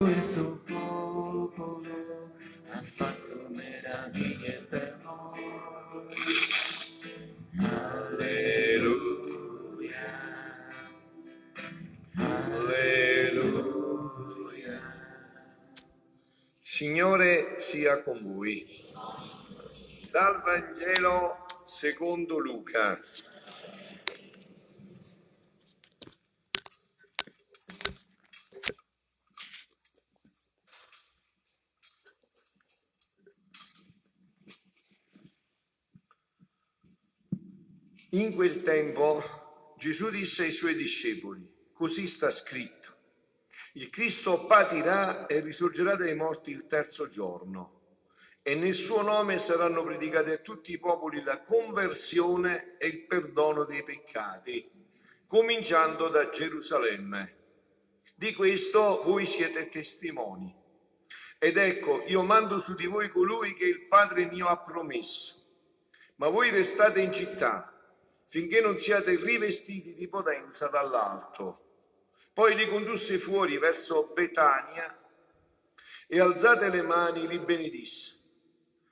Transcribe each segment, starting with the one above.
il suo popolo, ha fatto meraviglie per noi. Alleluia, alleluia. Signore sia con voi. Dal Vangelo secondo Luca. In quel tempo Gesù disse ai suoi discepoli, così sta scritto, il Cristo patirà e risorgerà dai morti il terzo giorno e nel suo nome saranno predicati a tutti i popoli la conversione e il perdono dei peccati, cominciando da Gerusalemme. Di questo voi siete testimoni. Ed ecco, io mando su di voi colui che il Padre mio ha promesso. Ma voi restate in città finché non siate rivestiti di potenza dall'alto. Poi li condusse fuori verso Betania e alzate le mani li benedisse.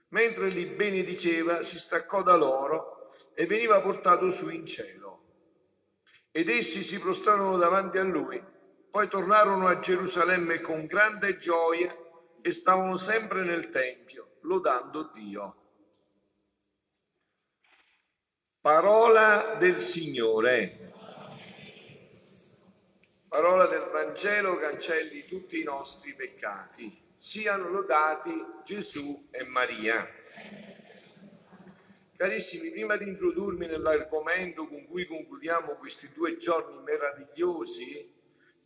Mentre li benediceva si staccò da loro e veniva portato su in cielo. Ed essi si prostrarono davanti a lui, poi tornarono a Gerusalemme con grande gioia e stavano sempre nel Tempio, lodando Dio. Parola del Signore. Parola del Vangelo cancelli tutti i nostri peccati. Siano lodati Gesù e Maria. Carissimi, prima di introdurmi nell'argomento con cui concludiamo questi due giorni meravigliosi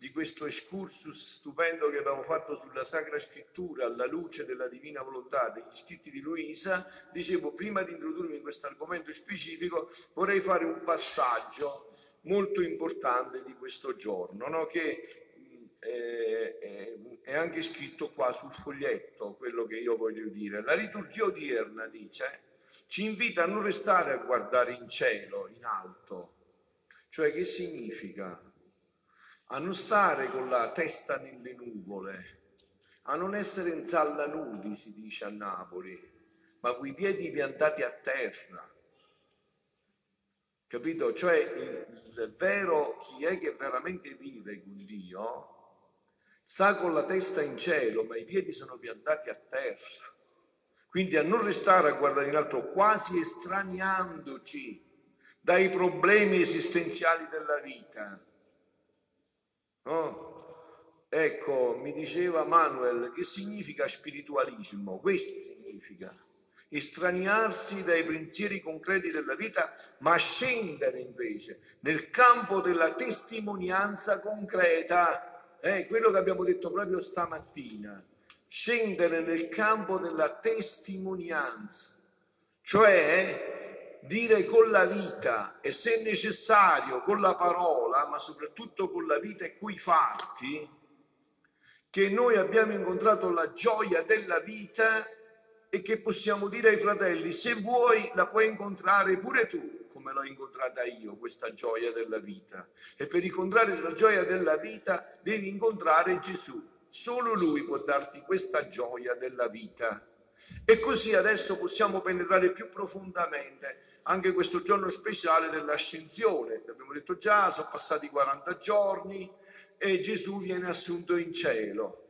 di questo excursus stupendo che abbiamo fatto sulla Sacra Scrittura alla luce della Divina Volontà degli scritti di Luisa, dicevo, prima di introdurmi in questo argomento specifico, vorrei fare un passaggio molto importante di questo giorno, no? che è, anche scritto qua sul foglietto, quello che io voglio dire. La liturgia odierna dice ci invita a non restare a guardare in cielo, in alto. Cioè che significa? A non stare con la testa nelle nuvole, a non essere in salla nudi, si dice a Napoli, ma coi piedi piantati a terra. Capito? Cioè il, il vero chi è che veramente vive con Dio sta con la testa in cielo, ma i piedi sono piantati a terra. Quindi a non restare a guardare in alto, quasi estraniandoci dai problemi esistenziali della vita. No? Ecco, mi diceva Manuel, che significa spiritualismo? Questo significa estraniarsi dai pensieri concreti della vita, ma scendere invece nel campo della testimonianza concreta. Eh, quello che abbiamo detto proprio stamattina scendere nel campo della testimonianza, cioè dire con la vita e se necessario con la parola, ma soprattutto con la vita e coi fatti, che noi abbiamo incontrato la gioia della vita e che possiamo dire ai fratelli, se vuoi la puoi incontrare pure tu, come l'ho incontrata io, questa gioia della vita. E per incontrare la gioia della vita devi incontrare Gesù. Solo Lui può darti questa gioia della vita. E così adesso possiamo penetrare più profondamente anche questo giorno speciale dell'ascensione. Abbiamo detto già, sono passati 40 giorni e Gesù viene assunto in cielo.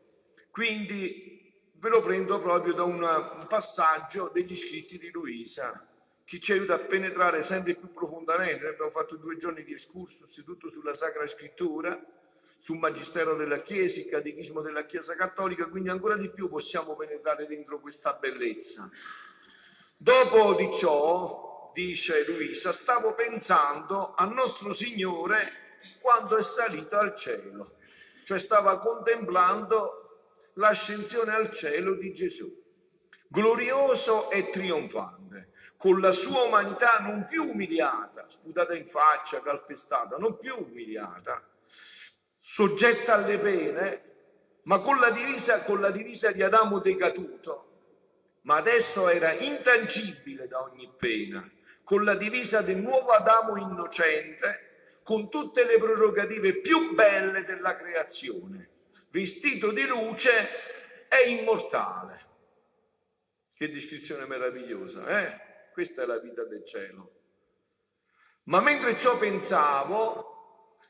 Quindi ve lo prendo proprio da una, un passaggio degli scritti di Luisa che ci aiuta a penetrare sempre più profondamente. Abbiamo fatto due giorni di excursus tutto sulla Sacra Scrittura sul Magistero della Chiesa, il Catechismo della Chiesa Cattolica, quindi ancora di più possiamo penetrare dentro questa bellezza. Dopo di ciò, dice Luisa, stavo pensando a nostro Signore quando è salito al cielo, cioè stava contemplando l'ascensione al cielo di Gesù, glorioso e trionfante, con la sua umanità non più umiliata, sputata in faccia, calpestata, non più umiliata, soggetta alle pene, ma con la divisa, con la divisa di Adamo decaduto, ma adesso era intangibile da ogni pena, con la divisa del nuovo Adamo innocente, con tutte le prerogative più belle della creazione, vestito di luce, è immortale. Che descrizione meravigliosa, eh? Questa è la vita del cielo. Ma mentre ciò pensavo,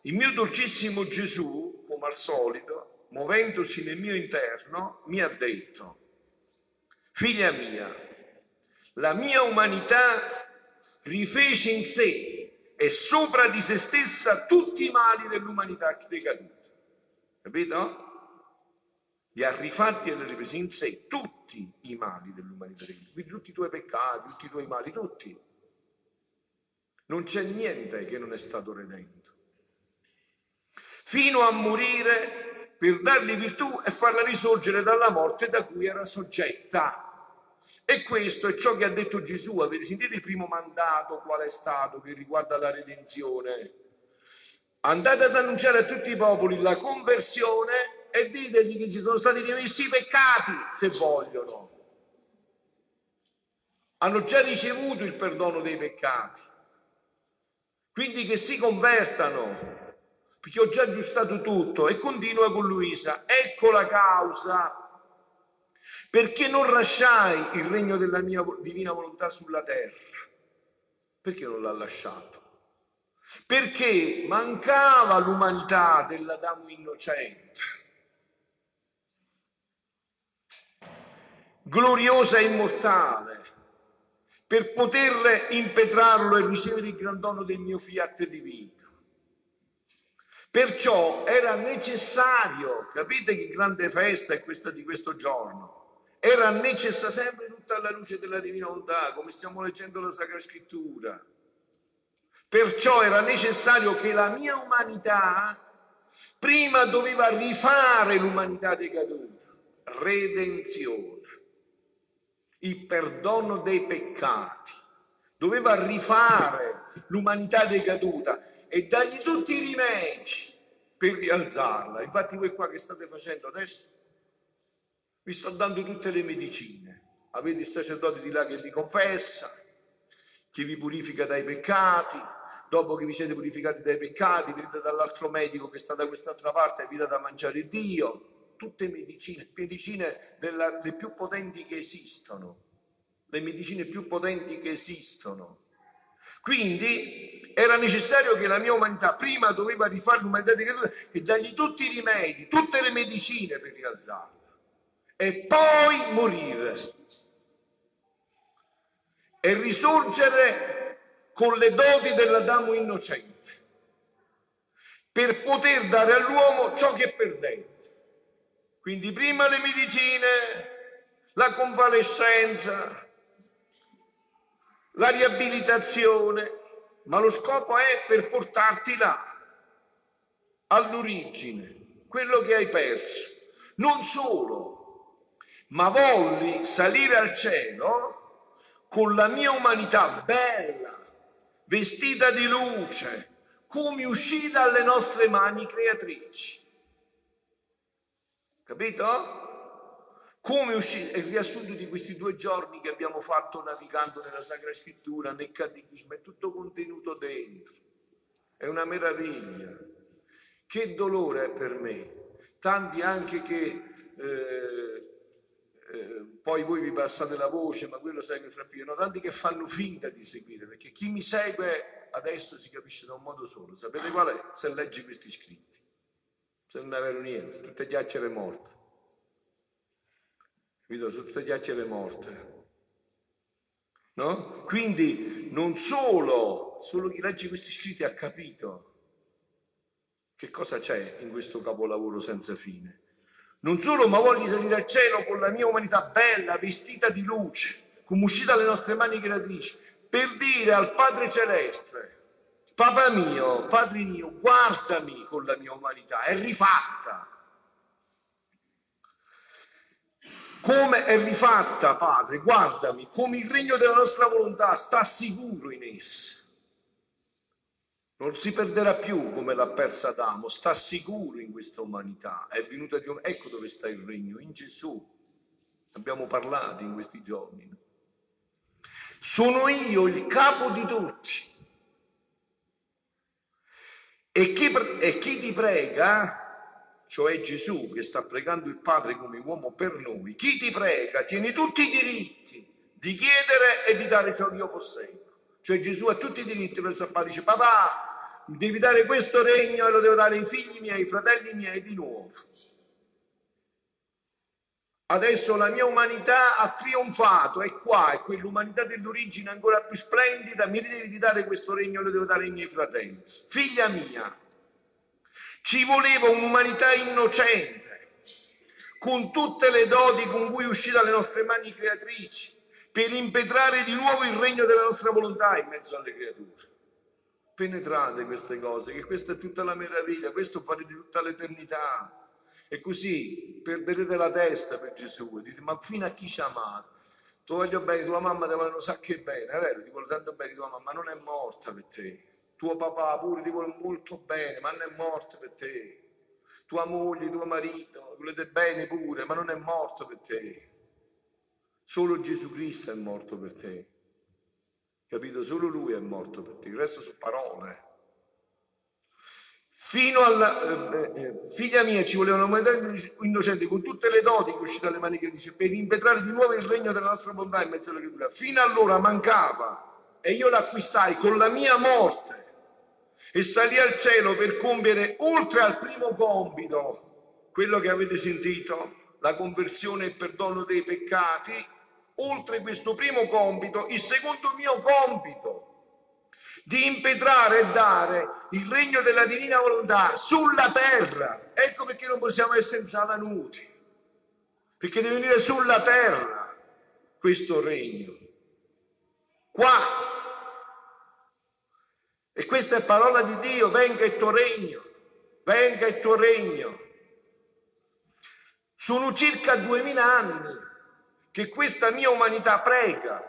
il mio dolcissimo Gesù, come al solito, muovendosi nel mio interno, mi ha detto, figlia mia, la mia umanità rifece in sé e sopra di se stessa tutti i mali dell'umanità decaduta. Capito? Li ha rifatti e li ha ripresi in sé tutti i mali dell'umanità. Quindi tutti i tuoi peccati, tutti i tuoi mali, tutti. Non c'è niente che non è stato redento. Fino a morire per dargli virtù e farla risorgere dalla morte da cui era soggetta. E questo è ciò che ha detto Gesù. Avete sentito il primo mandato qual è stato che riguarda la redenzione? Andate ad annunciare a tutti i popoli la conversione e ditegli che ci sono stati rimessi i peccati se vogliono. Hanno già ricevuto il perdono dei peccati. Quindi che si convertano, perché ho già aggiustato tutto. E continua con Luisa. Ecco la causa perché non lasciai il regno della mia divina volontà sulla terra? Perché non l'ha lasciato? Perché mancava l'umanità dell'Adamo innocente, gloriosa e immortale, per poter impetrarlo e ricevere il gran dono del mio fiat divino. Perciò era necessario, capite che grande festa è questa di questo giorno, era necessaria sempre tutta alla luce della divina volontà, come stiamo leggendo la Sacra Scrittura. Perciò era necessario che la mia umanità prima doveva rifare l'umanità decaduta, redenzione, il perdono dei peccati, doveva rifare l'umanità decaduta e dargli tutti i rimedi per rialzarla. Infatti voi qua che state facendo adesso vi sto dando tutte le medicine. Avete il sacerdote di là che vi confessa, che vi purifica dai peccati. Dopo che vi siete purificati dai peccati, venite dall'altro medico che sta da quest'altra parte e vi dà da mangiare Dio. Tutte medicine, medicine della, le più potenti che esistono. Le medicine più potenti che esistono. Quindi era necessario che la mia umanità prima doveva rifare l'umanità di creatura e dargli tutti i rimedi, tutte le medicine per rialzarla. E poi morire. E risorgere con le doti dell'Adamo innocente. Per poter dare all'uomo ciò che è perdente. Quindi prima le medicine, la convalescenza, la riabilitazione, ma lo scopo è per portarti là, all'origine, quello che hai perso. Non solo, ma volli salire al cielo con la mia umanità bella, vestita di luce, come uscì dalle nostre mani creatrici. Capito? Come uscì, è il riassunto di questi due giorni che abbiamo fatto navigando nella Sacra Scrittura, nel Catechismo, è tutto contenuto dentro. È una meraviglia. Che dolore è per me. Tanti anche che eh, eh, poi voi vi passate la voce, ma quello segue fra più. No, tanti che fanno finta di seguire, perché chi mi segue adesso si capisce da un modo solo. Sapete qual è? Se legge questi scritti. Se non è vero niente, tutte chiacchiere morte. Capito? Sono tutte chiacchiere morte. No? Quindi non solo, solo chi legge questi scritti ha capito che cosa c'è in questo capolavoro senza fine. Non solo, ma voglio salire al cielo con la mia umanità bella, vestita di luce, come uscita dalle nostre mani creatrici, per dire al Padre Celeste, Papà mio, Padre mio, guardami con la mia umanità, è rifatta. Come è rifatta, Padre, guardami, come il regno della nostra volontà sta sicuro in essa non si perderà più come l'ha persa Adamo, sta sicuro in questa umanità, è venuta di un... Ecco dove sta il regno, in Gesù. Abbiamo parlato in questi giorni. Sono io il capo di tutti. E chi, e chi ti prega cioè Gesù che sta pregando il Padre come uomo per noi, chi ti prega tiene tutti i diritti di chiedere e di dare ciò che io posseggo. Cioè Gesù ha tutti i diritti per sapere, dice papà, devi dare questo regno e lo devo dare ai figli miei, ai fratelli miei di nuovo. Adesso la mia umanità ha trionfato, è qua, è quell'umanità dell'origine ancora più splendida, mi devi dare questo regno, lo devo dare ai miei fratelli. Figlia mia, ci voleva un'umanità innocente, con tutte le doti con cui uscì dalle nostre mani creatrici, per impetrare di nuovo il regno della nostra volontà in mezzo alle creature. Penetrate queste cose, che questa è tutta la meraviglia, questo farete tutta l'eternità. E così perderete la testa per Gesù dite, ma fino a chi ci ha? Tu voglio bene, tua mamma ti vuole sa che bene, è vero, ti vuole tanto bene tua mamma, ma non è morta per te. Tuo papà pure ti vuole molto bene, ma non è morto per te. Tua moglie, tuo marito, volete bene pure, ma non è morto per te. Solo Gesù Cristo è morto per te. Capito? Solo Lui è morto per te. Il resto sono parole fino alla eh, eh, figlia mia ci voleva una moneta innocente con tutte le doti che uscì dalle mani che dice per impetrare di nuovo il regno della nostra bontà in mezzo alla creatura fino allora mancava e io l'acquistai con la mia morte e salì al cielo per compiere oltre al primo compito quello che avete sentito la conversione e il perdono dei peccati oltre questo primo compito il secondo mio compito di impetrare e dare il regno della divina volontà sulla terra. Ecco perché non possiamo essere senza nuti, perché deve venire sulla terra questo regno. Qua. E questa è parola di Dio, venga il tuo regno, venga il tuo regno. Sono circa duemila anni che questa mia umanità prega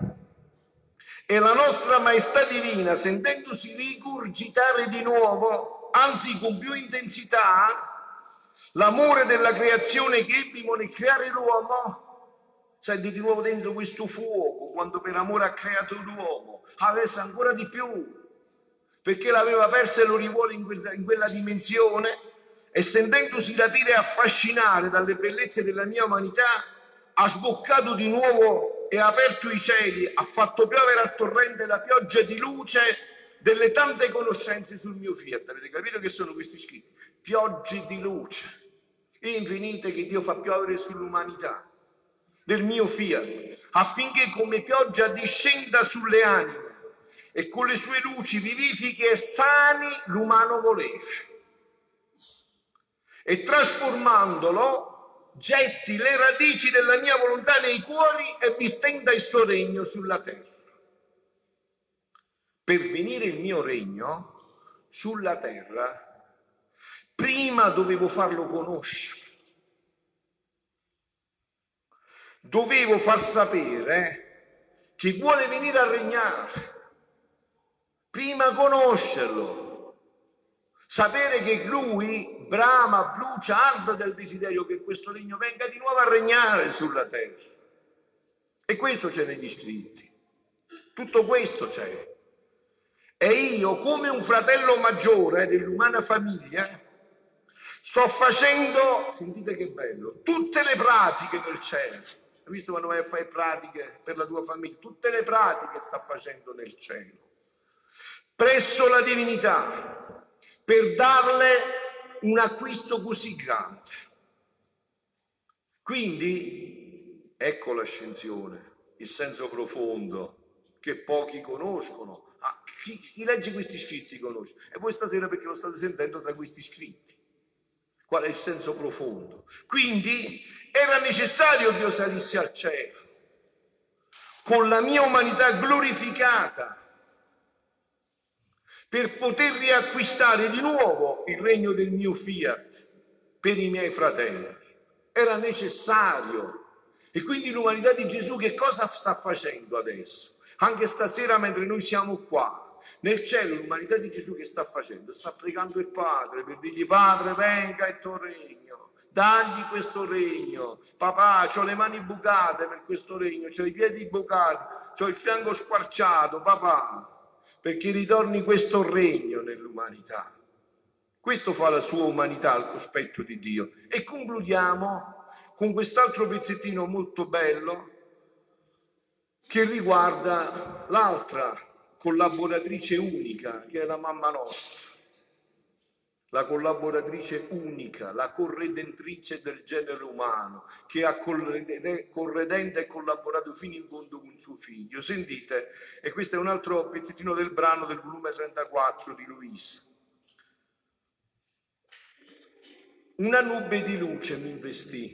e la nostra maestà divina, sentendosi rigurgitare di nuovo, anzi con più intensità, l'amore della creazione che ebbimo nel creare l'uomo, senti di nuovo dentro questo fuoco, quando per amore ha creato l'uomo, adesso ancora di più, perché l'aveva persa e lo rivuole in quella, in quella dimensione, e sentendosi rapire e affascinare dalle bellezze della mia umanità, ha sboccato di nuovo e ha aperto i cieli, ha fatto piovere a torrente la pioggia di luce delle tante conoscenze sul mio fiat. Avete capito che sono questi scritti? Piogge di luce infinite che Dio fa piovere sull'umanità del mio fiat, affinché come pioggia discenda sulle anime e con le sue luci vivifichi e sani l'umano volere e trasformandolo getti le radici della mia volontà nei cuori e vi stenda il suo regno sulla terra. Per venire il mio regno sulla terra, prima dovevo farlo conoscere. Dovevo far sapere che vuole venire a regnare. Prima conoscerlo, sapere che lui brama, brucia, arda del desiderio che questo regno venga di nuovo a regnare sulla terra. E questo c'è negli scritti. Tutto questo c'è. E io, come un fratello maggiore dell'umana famiglia, sto facendo, sentite che bello, tutte le pratiche del cielo. Hai visto quando vai a fare pratiche per la tua famiglia? Tutte le pratiche sta facendo nel cielo. Presso la divinità, per darle un acquisto così grande. Quindi ecco l'ascensione, il senso profondo che pochi conoscono. Ah, chi, chi, legge questi scritti conosce. E voi stasera perché lo state sentendo tra questi scritti. Qual è il senso profondo? Quindi era necessario che io salissi al cielo con la mia umanità glorificata per poter riacquistare di nuovo il regno del mio fiat per i miei fratelli. Era necessario. E quindi l'umanità di Gesù che cosa sta facendo adesso? Anche stasera mentre noi siamo qua, nel cielo l'umanità di Gesù che sta facendo? Sta pregando il Padre per dirgli Padre venga il tuo regno, dagli questo regno. Papà, ho le mani bucate per questo regno, ho i piedi bucati, ho il fianco squarciato, papà, perché ritorni questo regno nell'umanità. Questo fa la sua umanità al cospetto di Dio. E concludiamo con quest'altro pezzettino molto bello che riguarda l'altra collaboratrice unica, che è la mamma nostra la collaboratrice unica, la corredentrice del genere umano, che ha corredente e collaborato fino in fondo con suo figlio. Sentite, e questo è un altro pezzettino del brano del volume 34 di Luisa. Una nube di luce mi investì,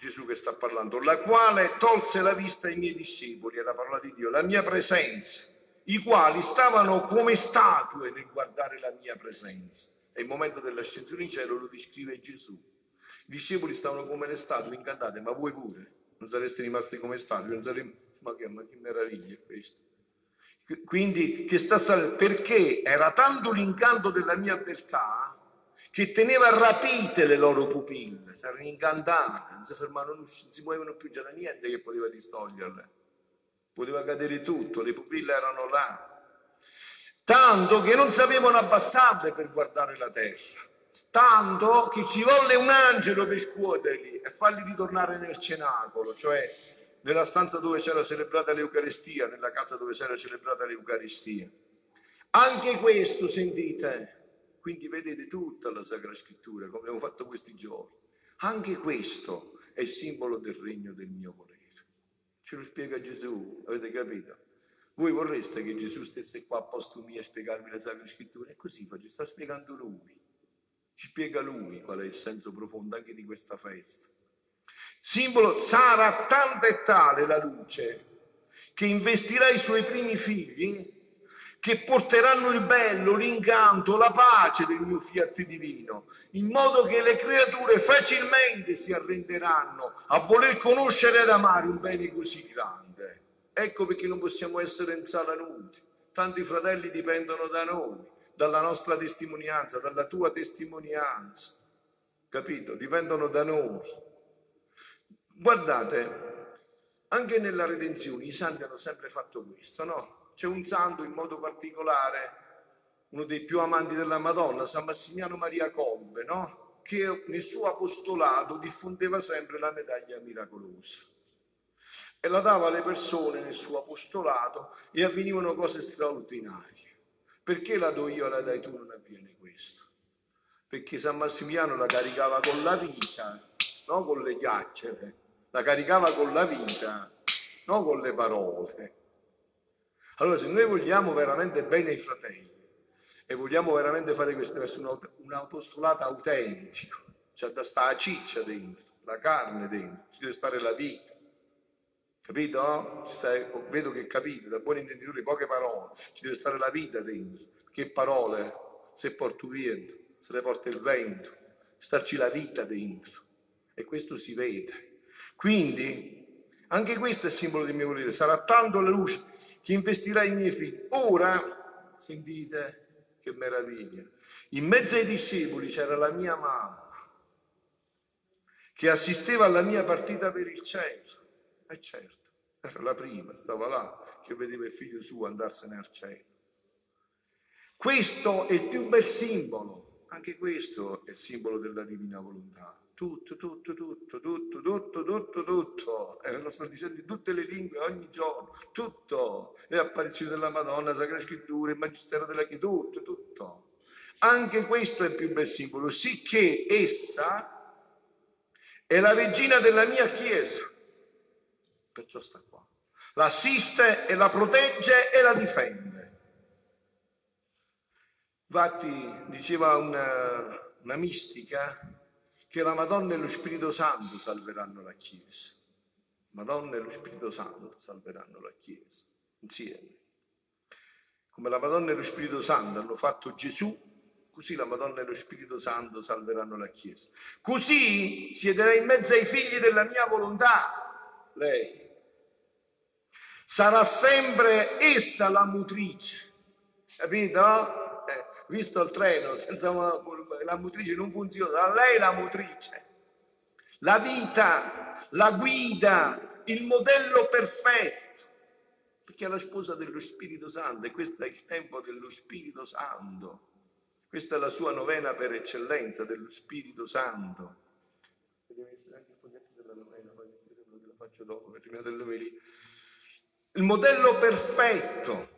Gesù che sta parlando, la quale tolse la vista ai miei discepoli, è la parola di Dio, la mia presenza, i quali stavano come statue nel guardare la mia presenza. E il momento dell'ascensione in cielo lo descrive Gesù. I discepoli stavano come le statue incantate, ma voi pure non sareste rimasti come statue, non saremmo... Ma che, ma che meraviglia è questo! Quindi, che sta salendo? Perché era tanto l'incanto della mia beltà che teneva rapite le loro pupille, si erano incantate, non si fermavano, non si muovevano più, c'era niente che poteva distoglierle. Poteva cadere tutto, le pupille erano là tanto che non sapevano abbassarle per guardare la terra, tanto che ci volle un angelo per scuoterli e farli ritornare nel cenacolo, cioè nella stanza dove c'era celebrata l'Eucaristia, nella casa dove c'era celebrata l'Eucaristia. Anche questo, sentite, quindi vedete tutta la Sacra Scrittura, come abbiamo fatto questi giorni, anche questo è simbolo del regno del mio volere. Ce lo spiega Gesù, avete capito? Voi vorreste che Gesù stesse qua a a spiegarvi le Sacre Scritture? E così fa, ci sta spiegando Lui. Ci spiega Lui qual è il senso profondo anche di questa festa. Simbolo, sarà tanta e tale la luce che investirà i suoi primi figli che porteranno il bello, l'incanto, la pace del mio fiat divino, in modo che le creature facilmente si arrenderanno a voler conoscere ed amare un bene così grande. Ecco perché non possiamo essere in sala nudi. Tanti fratelli dipendono da noi, dalla nostra testimonianza, dalla tua testimonianza. Capito? Dipendono da noi. Guardate, anche nella redenzione i santi hanno sempre fatto questo, no? C'è un santo in modo particolare, uno dei più amanti della Madonna, San Massimiliano Maria Colbe, no? Che nel suo apostolato diffondeva sempre la medaglia miracolosa e la dava alle persone nel suo apostolato e avvenivano cose straordinarie. Perché la do io e la dai tu non avviene questo? Perché San Massimiliano la caricava con la vita, non con le chiacchiere, la caricava con la vita, non con le parole. Allora se noi vogliamo veramente bene ai fratelli e vogliamo veramente fare questo verso un apostolato autentico, c'è da stare la ciccia dentro, la carne dentro, ci deve stare la vita. Capito? Stai, vedo che capite, da buon intenditore, poche parole, ci deve stare la vita dentro. Che parole? Se porto vento, se le porta il vento, starci la vita dentro. E questo si vede. Quindi, anche questo è simbolo del mio volere. Sarà tanto la luce che investirà i miei figli. Ora, sentite che meraviglia. In mezzo ai discepoli c'era la mia mamma che assisteva alla mia partita per il cielo. E certo, era la prima, stava là, che vedeva il figlio suo andarsene al cielo. Questo è il più bel simbolo, anche questo è il simbolo della divina volontà. Tutto, tutto, tutto, tutto, tutto, tutto, tutto. E lo sto dicendo in tutte le lingue ogni giorno, tutto. Le apparizioni della Madonna, Sacra Scrittura, il Magistero della Chiesa, tutto, tutto. Anche questo è il più bel simbolo, sicché essa è la regina della mia Chiesa perciò sta qua. L'assiste e la protegge e la difende. Infatti diceva una, una mistica che la Madonna e lo Spirito Santo salveranno la Chiesa. Madonna e lo Spirito Santo salveranno la Chiesa insieme. Come la Madonna e lo Spirito Santo hanno fatto Gesù, così la Madonna e lo Spirito Santo salveranno la Chiesa. Così siederà in mezzo ai figli della mia volontà, lei, sarà sempre essa la motrice, capito? Eh, visto il treno, senza la motrice non funziona, lei la motrice, la vita, la guida, il modello perfetto, perché è la sposa dello Spirito Santo e questo è il tempo dello Spirito Santo. Questa è la sua novena per eccellenza dello Spirito Santo. faccio dopo, Il modello perfetto,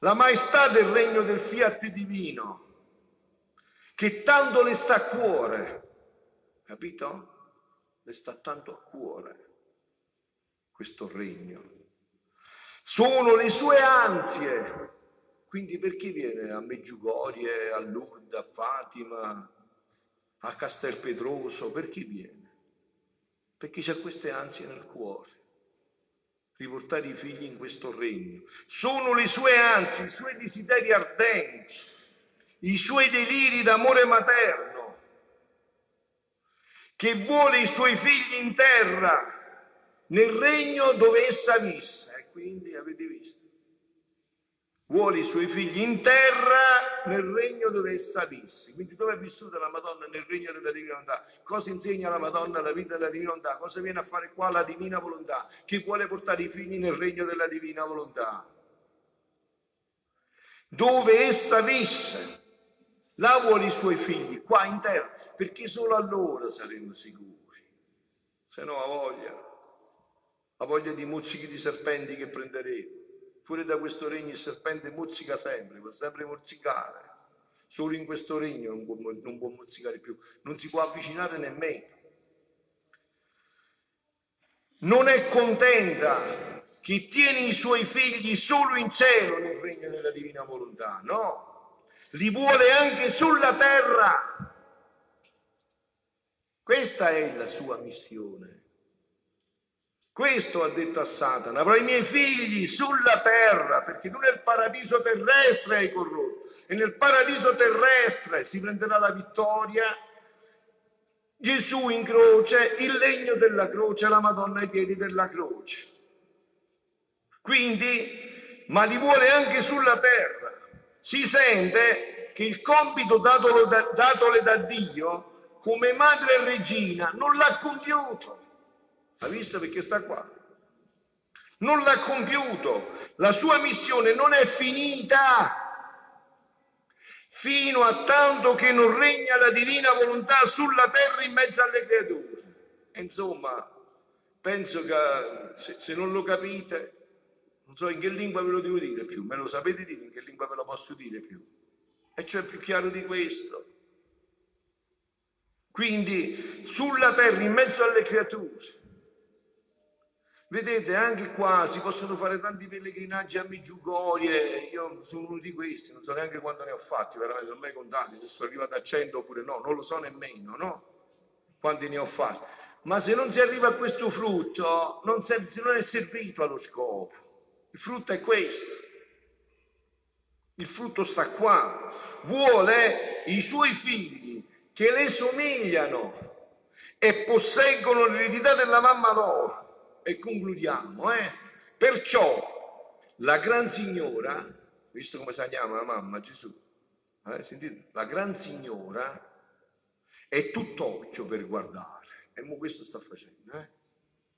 la maestà del regno del fiat divino, che tanto le sta a cuore, capito? Le sta tanto a cuore questo regno. Sono le sue ansie. Quindi perché viene a Meggiugorie, a Lourdes, a Fatima, a Castelpetroso? Perché viene? Perché c'è queste ansie nel cuore. Riportare i figli in questo regno. Sono le sue ansie, i suoi desideri ardenti, i suoi deliri d'amore materno, che vuole i suoi figli in terra nel regno dove essa visse. E quindi avete visto. Vuole i suoi figli in terra nel regno dove essa visse. Quindi dove è vissuta la Madonna nel regno della divina volontà? Cosa insegna la Madonna la vita della divina volontà? Cosa viene a fare qua la divina volontà? Che vuole portare i figli nel regno della divina volontà? Dove essa visse. Là vuole i suoi figli, qua in terra, perché solo allora saremo sicuri. Se no ha voglia ha voglia di mozzichi di serpenti che prenderemo. Fuori da questo regno il serpente mozzica sempre, può sempre mozzicare. Solo in questo regno non può, non può mozzicare più, non si può avvicinare nemmeno. Non è contenta chi tiene i suoi figli solo in cielo nel regno della divina volontà, no, li vuole anche sulla terra. Questa è la sua missione. Questo ha detto a Satana, avrò i miei figli sulla terra, perché tu nel paradiso terrestre hai corrotto e nel paradiso terrestre si prenderà la vittoria. Gesù in croce, il legno della croce, la Madonna ai piedi della croce. Quindi, ma li vuole anche sulla terra. Si sente che il compito datole da, datole da Dio come madre e regina non l'ha compiuto ha visto perché sta qua? Non l'ha compiuto. La sua missione non è finita fino a tanto che non regna la divina volontà sulla terra in mezzo alle creature. Insomma, penso che se, se, non lo capite, non so in che lingua ve lo devo dire più, me lo sapete dire in che lingua ve lo posso dire più. E c'è più chiaro di questo. Quindi sulla terra in mezzo alle creature Vedete, anche qua si possono fare tanti pellegrinaggi a Meggiugorie, io sono uno di questi, non so neanche quanto ne ho fatti, veramente non mai contati, se sono arrivato a 100 oppure no, non lo so nemmeno, no? Quanti ne ho fatti. Ma se non si arriva a questo frutto, non, non è servito allo scopo. Il frutto è questo. Il frutto sta qua. Vuole i suoi figli che le somigliano e posseggono l'eredità della mamma loro e concludiamo. Eh? Perciò la gran signora, visto come si chiama la mamma Gesù, eh? sentite, la gran signora è tutt'occhio per guardare. E mo questo sta facendo, eh?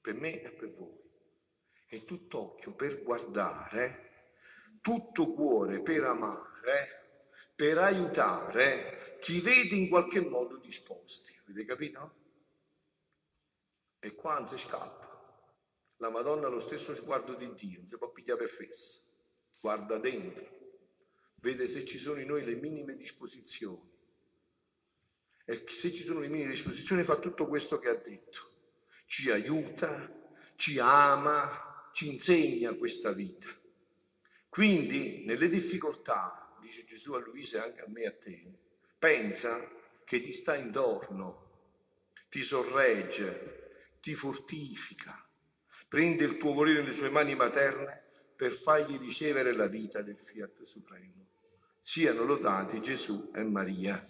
per me e per voi. È tutt'occhio per guardare, tutto cuore per amare, per aiutare chi vede in qualche modo disposti. Avete capito? E qua non si scappa. La Madonna ha lo stesso sguardo di Dio, non si può pigliare per fesso. Guarda dentro, vede se ci sono in noi le minime disposizioni. E se ci sono le minime disposizioni fa tutto questo che ha detto. Ci aiuta, ci ama, ci insegna questa vita. Quindi nelle difficoltà, dice Gesù a Luisa e anche a me e a te, pensa che ti sta intorno, ti sorregge, ti fortifica Prende il tuo volere nelle sue mani materne per fargli ricevere la vita del Fiat Supremo. Siano lodati Gesù e Maria.